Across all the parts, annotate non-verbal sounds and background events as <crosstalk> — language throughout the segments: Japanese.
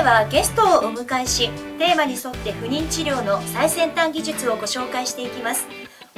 ではゲストをお迎えしテーマに沿って不妊治療の最先端技術をご紹介していきます。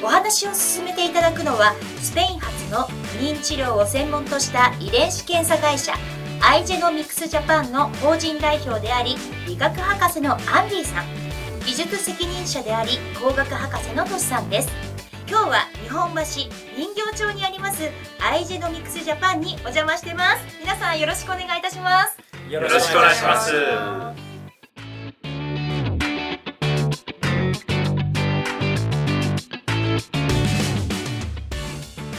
お話を進めていただくのはスペイン発の不妊治療を専門とした遺伝子検査会社アイジェノミクスジャパンの法人代表であり理学博士のアンディさん。技術責任者であり工学博士のトシさんです。今日は日本橋人形町にありますアイジェノミクスジャパンにお邪魔してます。皆さんよろしくお願いいたします。よろしくお願いします。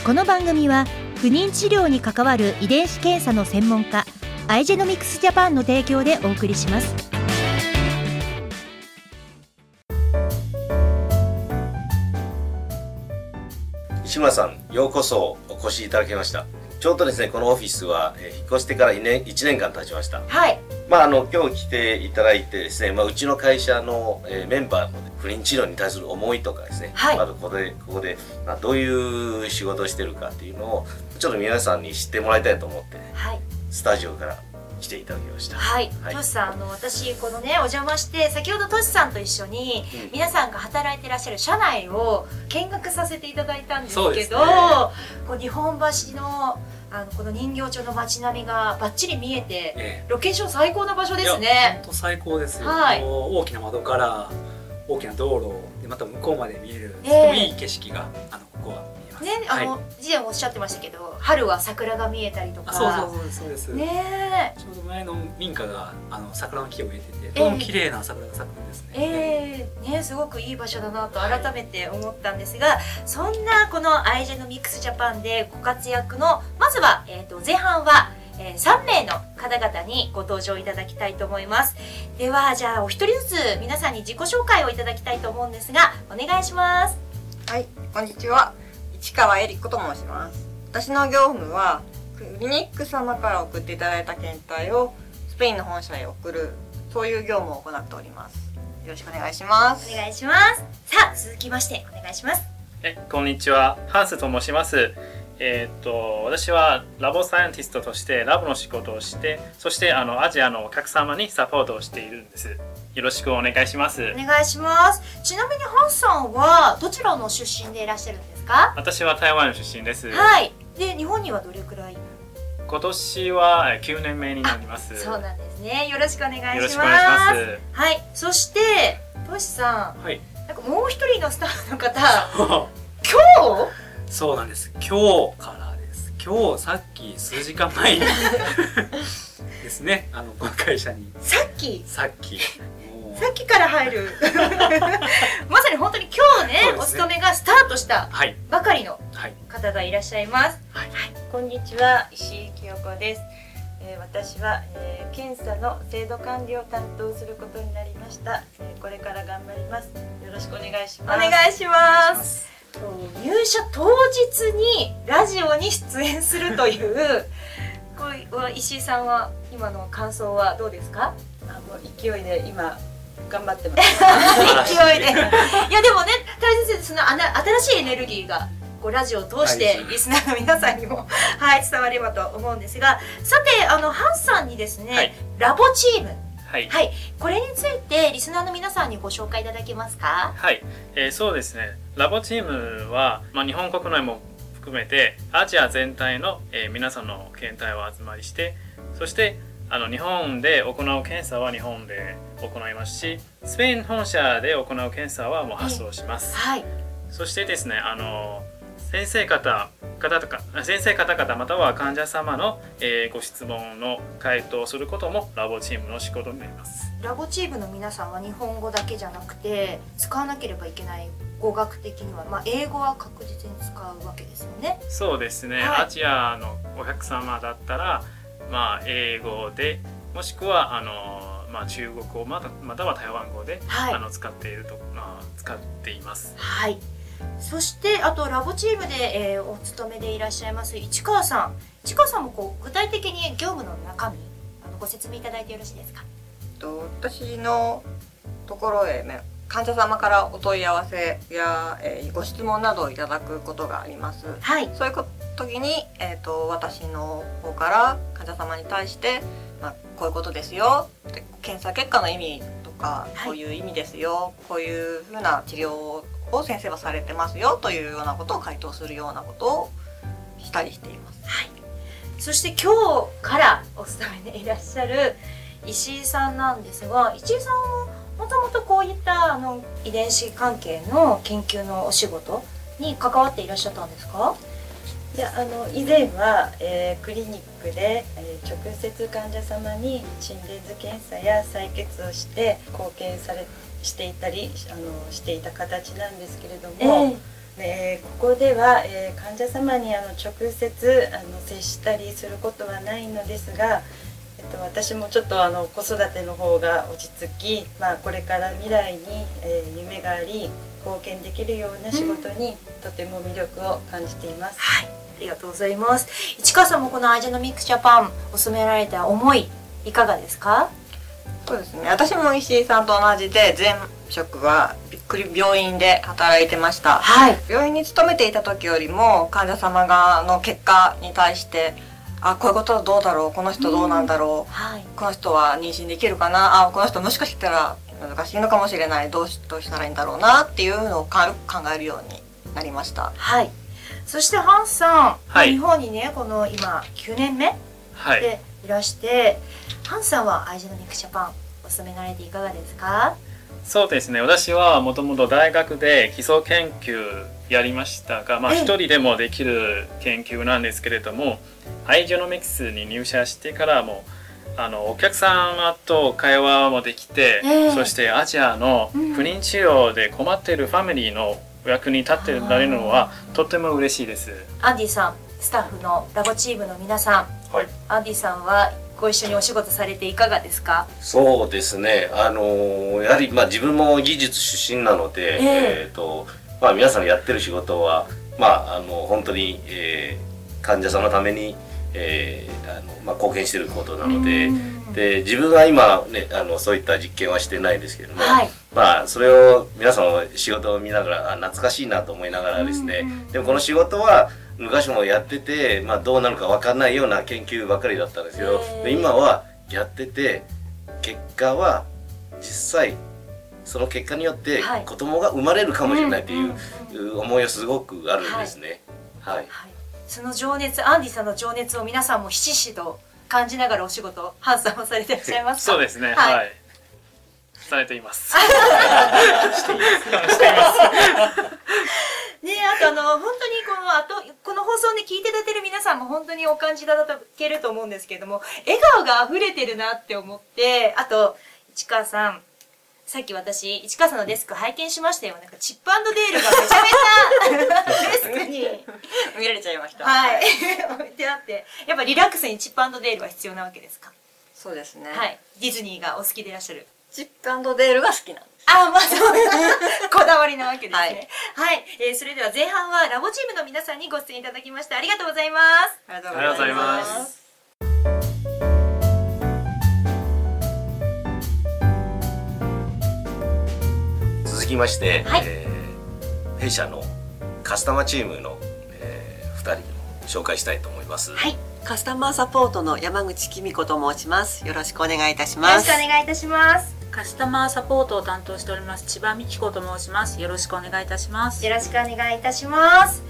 この番組は不妊治療に関わる遺伝子検査の専門家アイジェノミクスジャパンの提供でお送りします石村さんようこそお越しいただきましたちょうどですねこのオフィスは、えー引っ越してから1年 ,1 年間経ちました。はい。まああの今日来ていただいてですね、まあ、うちの会社の、えーメンバーの不妊治療に対する思いとかですね、はい。あとここでここで、まあ、どういう仕事をしてるかっていうのをちょっと皆さんに知ってもらいたいと思って、はい。スタジオから来ていただきました。はい、はい。トシさんあの私このねお邪魔して先ほどトシさんと一緒にうん。皆さんが働いてらっしゃる社内を見学させていただいたんですけど、こう日本橋のあのこの人形町の街並みがバッチリ見えてえロケーション最高な場所えですね。本当最高ですよ。はい。大きな窓から大きな道路でまた向こうまで見えるええ。とてもいい景色が、あのます。ねあの、はい、以前おっしゃってましたけど春は桜が見えたりとかあそうそうそうですそうです。ねちょうど前の民家があの桜の木を植えてて、ええとても綺麗な桜が咲くんですね。ええねすごくいい場所だなと改めて思ったんですが、そんなこのアイジェノミクスジャパンでご活躍のまずは、えー、と前半は、えー3名の方々にご登場いただきたいと思いますではじゃあお一人ずつ皆さんに自己紹介をいただきたいと思うんですがお願いしますはい、こんにちは。市川恵理子と申します。私の業務は、クリニック様から送っていただいた検体をスペインの本社へ送る、そういう業務を行っております。よろしくお願いします。お願いします。さあ続きましてお願いします。えこんにちは。ハンスと申します。えーっと私はラボサイエンティストとしてラボの仕事をしてそしてあのアジアのお客様にサポートをしているんです。よろしくお願いします。お願いします。ちなみにハンさんはどちらの出身でいらっしゃるんですか？私は台湾の出身ですはいで日本にはどれくらい？今年はえ9年目になりますそうなんですね。よろしくお願いします。よろしくお願いしますはい。そして、トシさはい。ん、なんかもう一人のスタッフの方、今日？そうなんです。今日からです。今日さっき数時間前に <laughs> ですね。あのこの会社にさっき、さっきさっきから入る。<laughs> まさに本当に今日ね、ね。勤めがスタートしたはい。ばかりのはい。方がいらっしゃいます。こんにちは石井清子です、えー私は、えー検査の制度管理を担当することになりました、えーこれから頑張ります。よろしくお願いしおます。願いします。入社当日にラジオに出演するという、<laughs> こう石井さんは今の感想はどうですか？あもう勢いで今頑張ってます。勢いで。いやでもね大切その新しいエネルギーがこうラジオを通してはい。リスナーの皆さんにも、はい、伝わればと思うんですがさてあのハンさんにですね、はい。ラボチーム。はい。はい。これについてリスナーの皆さんにご紹介いただけますか？はい、えーそうですね。ラボチームは、まあ、日本国内も含めてアジア全体の、えー皆さんの検体を集まりしてそしてあの日本で行う検査は日本で行いますしスペイン本社で行う検査はもう発送します、はい。そしてですねあの先生方方とか先生方々または患者様の、えーご質問の回答をすることもラボチームの仕事になります。ラボチームの皆さんは日本語だけじゃなくて使わなければいけない語学的には、まあ、英語は確実に使うわけですよね。そうですね、はい。アジアのお客様だったらまあ英語でもしくはあの、まあ、中国語またまたは台湾語で、はいあの使っていると、まあ、使っています。はい。そしてあとラボチームで、えーお勤めでいらっしゃいます市川さん。市川さんもこう具体的に業務の中身あのご説明いただいてよろしいですか？と私のところへね患者様からお問い合わせや、えーご質問などをいただくことがありますはい。そういう時に、えー、と私の方から患者様に対して、まあ、こういうことですよって検査結果の意味とか、はいこういう意味ですよこういうふうな治療を先生はされてますよというようなことを回答するようなことをしたりしています。はい。そして今日からお勤めでいらっしゃる石井さんなんですが、石井さんももともとこういったあの遺伝子関係の研究のお仕事に関わっていらっしゃったんですか？いやあの以前は、えークリニックで、えー直接患者様に心電図検査や採血をして貢献されしていたりあのしていた形なんですけれども、えーここでは、えー患者様にあの直接あの接したりすることはないのですが、と、私もちょっとあの子育ての方が落ち着き、まあ、これから未来に、えー夢があり貢献できるような仕事にとても魅力を感じています。はい。ありがとうございます。市川さんもこのアイジェノミックスジャパンお勤められた思いいかがですか？そうですね私も石井さんと同じで前職はびっくり病院で働いてましたはい。病院に勤めていた時よりも患者様がの結果に対してあこういうことはどうだろう？この人どうなんだろう、はい。この人は妊娠できるかな？あこの人もしかしたら難しいのかもしれない。どうしどうしたらいいんだろうなっていうのをか考えるようになりました。はい。そしてハンさん、はい。日本にねこの今9年目はい、でいらして、ハンさんはアイジェノミックスジャパンお勤められていかがですか？そうですね。私はもともと大学で基礎研究やりましたが、まあ、ええ。一人でもできる研究なんですけれどもアイジェノミクスに入社してからもあのお客様と会話もできて、ええ。そしてアジアのうん。不妊治療で困っているファミリーのお役に立っていられるのはとても嬉しいです。アンディさん、スタッフのラボチームの皆さん、はい。アンディさんはご一緒にお仕事されていかがですか？そうですね、あのーやはり、まあ、自分も技術出身なので、ええ。えーとまあ、皆さんのやってる仕事は、まあ、あの本当に、えー患者さんのために、えーあのまあ、貢献していることなのでうん。で自分は今、ね、あのそういった実験はしてないですけども、はい。まあ、それを皆さんの仕事を見ながらあ懐かしいなと思いながらですね、うんでもこの仕事は昔もやってて、まあ、どうなるか分かんないような研究ばかりだったんですけど、今はやってて結果は実際その結果によってはい子供が生まれるかもしれないっていう思いはすごくあるんですね。はい、はい。その情熱、アンディさんの情熱を皆さんもひしひしと感じながらお仕事、ハンさんはされていらっしゃいますか？<laughs> そうですね、はいはい、されています。<laughs> しています。しています。ねあとあの本当にこの後この放送で聞いていただいてる皆さんも本当にお感じいただけると思うんですけれども笑顔が溢れてるなって思ってあと市川さんさっき私市川さんのデスク拝見しましたよ。なんかチップデールがめちゃめちゃデスクに。<laughs> 見られちゃいました。はい。置いてあって。やっぱリラックスにチップデールは必要なわけですか？そうですね、はい。ディズニーがお好きでいらっしゃる。チップデールが好きなんです。あ、まあそう。<laughs> こだわりなわけですね。はい、えーそれでは前半はラボチームの皆さんにご出演いただきました。ありがとうございます。ありがとうございます。きまして、はいえー弊社のカスタマーチームの、え2人を紹介したいと思います。はい、よカスタマーサポートの山口紀美子と申します。よろしくお願いいたしろします。くお願いいたします。カスタマーサポートを担当しております千葉美希子と申します。よろしくお願いいたします。よろしくお願いいたします。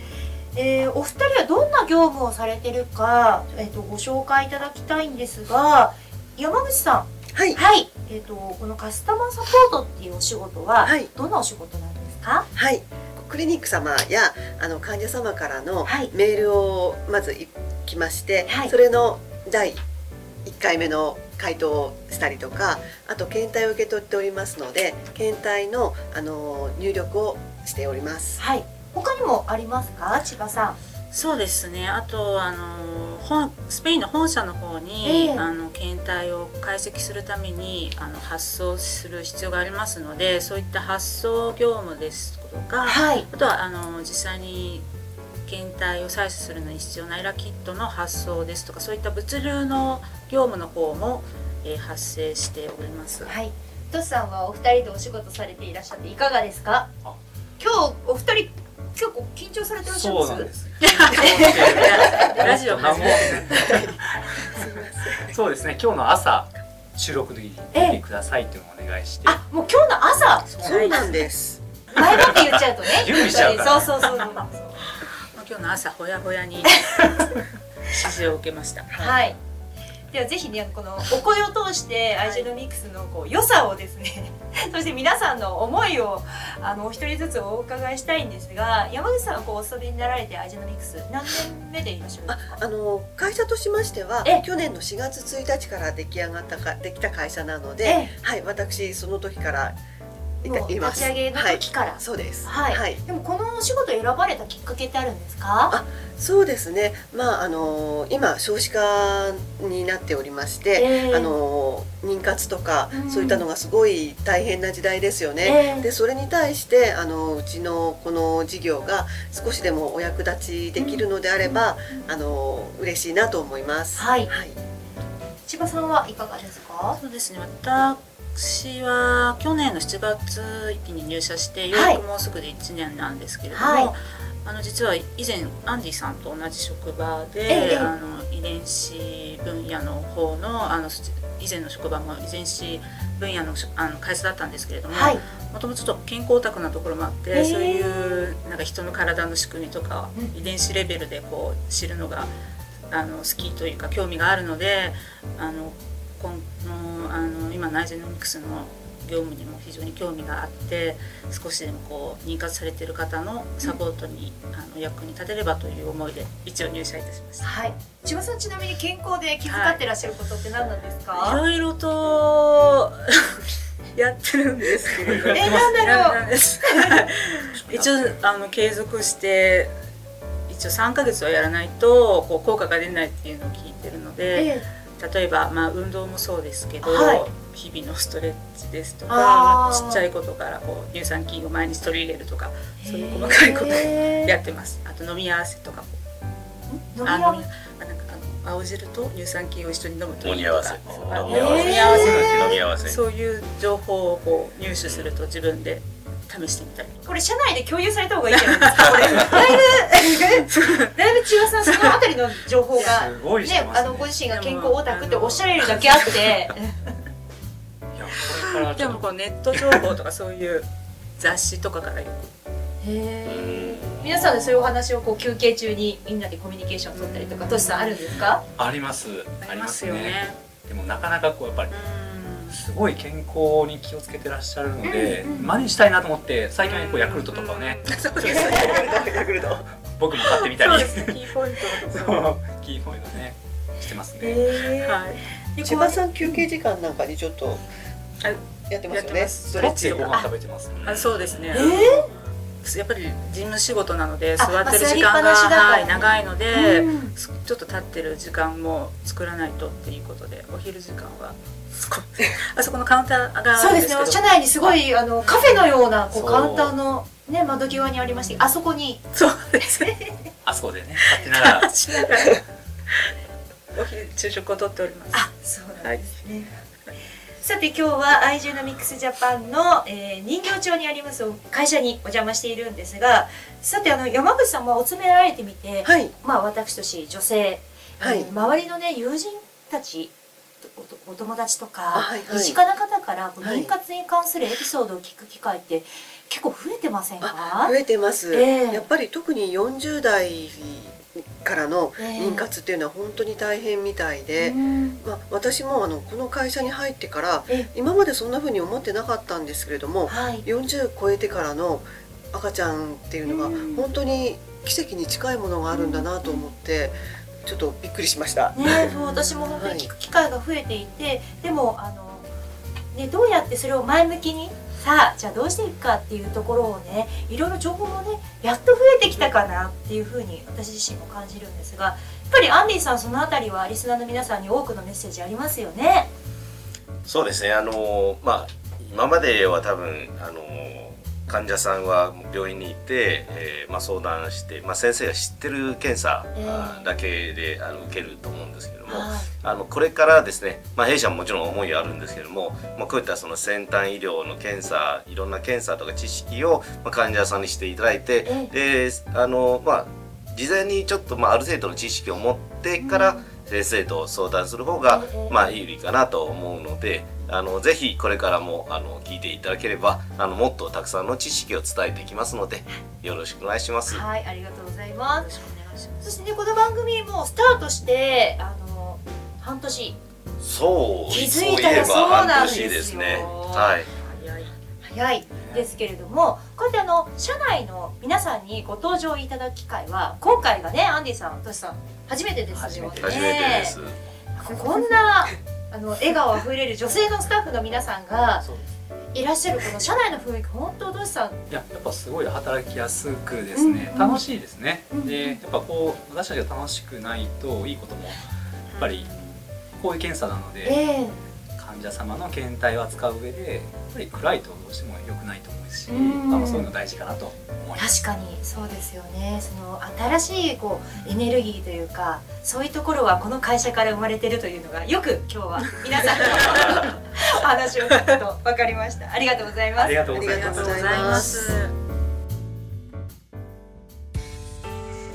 えーお二人はどんな業務をされてるか、えっ、とご紹介いただきたいんですが、山口さはいん、。はい、えっ、とこのカスタマーサポートっていうお仕事は、はいどんなお仕事なんですか？はい。クリニック様やあの患者様からのはいメールをまずいきまして、はいそれの第1回目の回答をしたりとか、あと検体を受け取っておりますので、検体のあの入力をしております。はい。他にもありますか、千葉さん？そうですね。あとあの本スペインの本社の方に、ええ。あの検体を解析するためにあの発送する必要がありますのでそういった発送業務ですとか、はい。あとはあの実際に検体を採取するのに必要なエラキットの発送ですとかそういった物流の業務の方も、えー発生しております。はい。トシさんはお二人でお仕事されていらっしゃっていかがですか？あ今日お二人結構緊張されてらっしゃいます？そうなんです。<laughs> ラジオ何も初め <laughs> そうですね。今日の朝収録に出てくださいっていうのをお願いして。あもう今日の朝？そうなんです前もって言っちゃうとね準備しちゃうからそうそうそうそう <laughs> 今日の朝ほやほやに指示を受けました。はい。ではぜひねこのお声を通してアイジェノミクスのこう良さをですね <laughs> そして皆さんの思いをあのお一人ずつお伺いしたいんですが山口さんはこうお勤めになられてアイジェノミクス何年目でいらっしゃるんですか？あの会社としましてはえ去年の4月1日から出来上がったかできた会社なので、え。はい私その時から立ち上げの時から。はい、そうです。はい、でもこのお仕事を選ばれたきっかけってあるんですか？そうですね。まああの今少子化になっておりまして、ええ。あの妊活とか、うん。そういったのがすごい大変な時代ですよね。ええ。でそれに対してあのうちのこの事業が少しでもお役立ちできるのであれば、あの嬉しいなと思います。はい。はい、千葉さんはいかがですか？そうですね。私は去年の7月に入社してようやくもうすぐで1年なんですけれども、はい。あの実は以前アンディさんと同じ職場で、ええあの遺伝子分野の方のあの以前の職場も遺伝子分野のしあの会社だったんですけれども、はい。もともとちょっと健康オタクなところもあって、へえ。そういうなんか人の体の仕組みとか、うん。遺伝子レベルでこう知るのがあの好きというか興味があるのであのこのあの今ナイジェノミクスの業務にも非常に興味があって少しでもこう妊活されている方のサポートに、あの役に立てればという思いで一応入社いたしました。はい。千葉さんちなみに健康で気遣ってらっしゃることって何なんですいか、ろい。ろと <laughs> やってるんですけれど。えなんだろう。<laughs> <laughs> 一応あの継続して一応3ヶ月はやらないとこう効果が出ないっていうのを聞いてるので、え例えば、まあ、運動もそうですけど、はい。日々のストレッチですとかちっちゃいことからこう乳酸菌を毎日取り入れるとかそういう細かいこと <laughs> やってます。あと飲み合わせとかも。飲青汁と乳酸菌を一緒に飲むと飲み合わせ。飲み合わせ。そういう情報をこう入手すると自分で試してみたりとかこれ社内で共有された方がいいんじゃないですかこれだいぶだいぶ千葉さんそのあたりの情報がすごいしてね。ねあのご自身が健康オタクっておっしゃられるだけあって。いやこれからちでもことうネット情報とかそういう雑誌とかからよく。皆さんでそういうお話をこう休憩中にみんなでコミュニケーションを取ったりとかトシさんあるんですか？あります。ありますよね。でもなかなかこうやっぱりうんすごい健康に気をつけてらっしゃるので、うんうん。真似したいなと思って最近はこうヤクルトとかをね、そうですヤクルト僕も買ってみたり。そうですキーポイントのところキーポイントねしてますね、へはい。で千葉さん休憩時間なんかにちょっとあやってますよやってね。ます。ストレッチでご飯食べてます。ねあそうですね、えやっぱり事務仕事なのであ座ってる時間が、はい、長いので、うん。ちょっと立ってる時間も作らないとっていうことでお昼時間はあそこのカウンターがあそうでるんですね。社内にすごいあのカフェのようなこうカウンターのね窓際にありましてあそこに。そうですね。<laughs> あそこでね立ってながらしながらお昼昼食をとっております。あそうなんですね、さて今日はアイジェノミクスジャパンの、えー人形町にあります会社にお邪魔しているんですがさてあの山口さんはお詰められてみて、はい。まあ私とし女性、はい。周りのね友人たちおお友達とか、はいはい。身近な方から妊活に関するエピソードを聞く機会って結構増えてませんか？増えてます、ええ。やっぱり特に40代からのええ。妊活っていうのは本当に大変みたいで、うん。まあ、私もあのこの会社に入ってからえ今までそんな風に思ってなかったんですけれどもはい。40超えてからの赤ちゃんっていうのがうん。本当に奇跡に近いものがあるんだなと思ってちょっとびっくりしました。ね、そう私も本当に聞く機会が増えていて、でもあの、ね、どうやってそれを前向きにさあじゃあどうしていくかっていうところをねいろいろ情報もねやっと増えてきたかなっていうふうに私自身も感じるんですがぱりアンディさんそのあたりはリスナーの皆さんに多くのメッセージありますよねそうですねあのまあ今までは多分あの患者さんは病院に行って、えーまあ、相談して、まあ、先生が知ってる検査だけであの受けると思うんですけども、はい。あのこれからですね、まあ、弊社ももちろん思いはあるんですけども、まあ、こういったその先端医療の検査いろんな検査とか知識を、まあ、患者さんにしていただいて、であのまあ事前にちょっと、まあ、ある程度の知識を持ってから先生と相談する方が、ええ。まあ有利かなと思うのであのぜひこれからもあの聞いていただければあのもっとたくさんの知識を伝えていきますのでよろしくお願いします。はいありがとうございますそしてねこの番組もスタートしてあの半年そう気づいいたらそうなんですね。はい。早い早いですけれどもこうやってあの社内の皆さんにご登場いただく機会は今回がねアンディさんトシさん初めてですよね初めてです。こんなあの笑顔あふれる女性のスタッフの皆さんがいらっしゃるこの社内の雰囲気本当トシさんいややっぱすごい働きやすくですね、うん。うん楽しいですね、うん。でやっぱこう私たちが楽しくないといいこともやっぱりこういう検査なので、え患者様の検体を扱う上でやっぱり暗いとどうしても良くないと思うし、うん。あのそういうの大事かなと思います。確かにそうですよね。その新しいこうエネルギーというかそういうところはこの会社から生まれてるというのがよく今日は皆さんのお <laughs> 話を聞くと分かりました。ありがとうございます。ありがとうございます。ありがとうございます。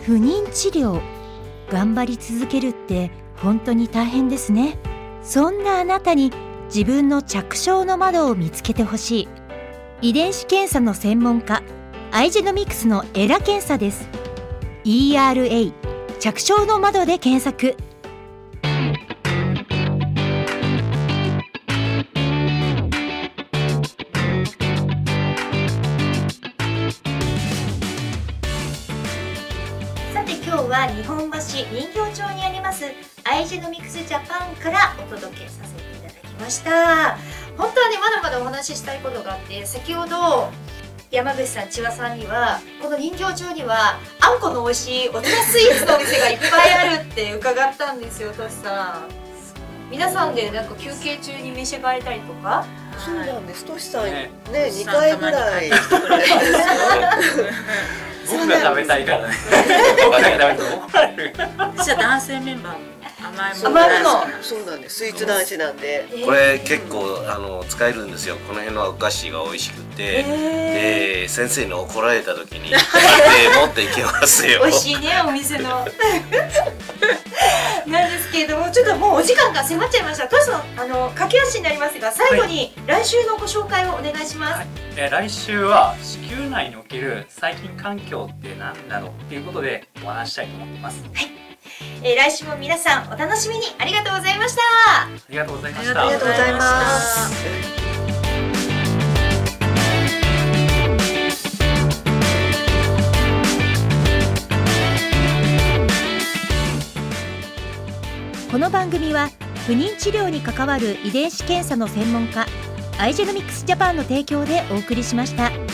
不妊治療。頑張り続けるって本当に大変ですね。そんなあなたに自分の着床の窓を見つけてほしい。遺伝子検査の専門家アイジェノミクスのエラ検査です。ERA 着床の窓で検索。さて今日は日本橋人形町にありますアイジェノミクスジャパンからお届けさせてました。本当はねまだまだお話ししたいことがあって先ほど山口さん千葉さんにはこの人形町にはあんこの美味しい大人スイーツのお店がいっぱいあるって伺ったんですよトシさん。皆さんでなんか休憩中に召し上がれたりとか？そうなんです。としさんね。ね二回ぐらい。僕が食べたいからね。<laughs> 僕が食べたいと怒られる。私は男性メンバー。も甘いもの。そうなんです。スイーツ男子なんで。これ結構あの使えるんですよ。この辺のお菓子が美味しくて、で先生に怒られた時に <laughs> 持っていきますよ。美味しいねお店の。なんですけれどもちょっともうお時間が迫っちゃいました。トシさんあの駆け足になりますが最後に来週のご紹介をお願いします、えー来週は子宮内における細菌環境って何だろうっていうことでお話したいと思っていますえー来週も皆さんお楽しみに。ありがとうございました。ありがとうございました。ありがとうございます。この番組は不妊治療に関わる遺伝子検査の専門家アイジェノミクスジャパンの提供でお送りしました。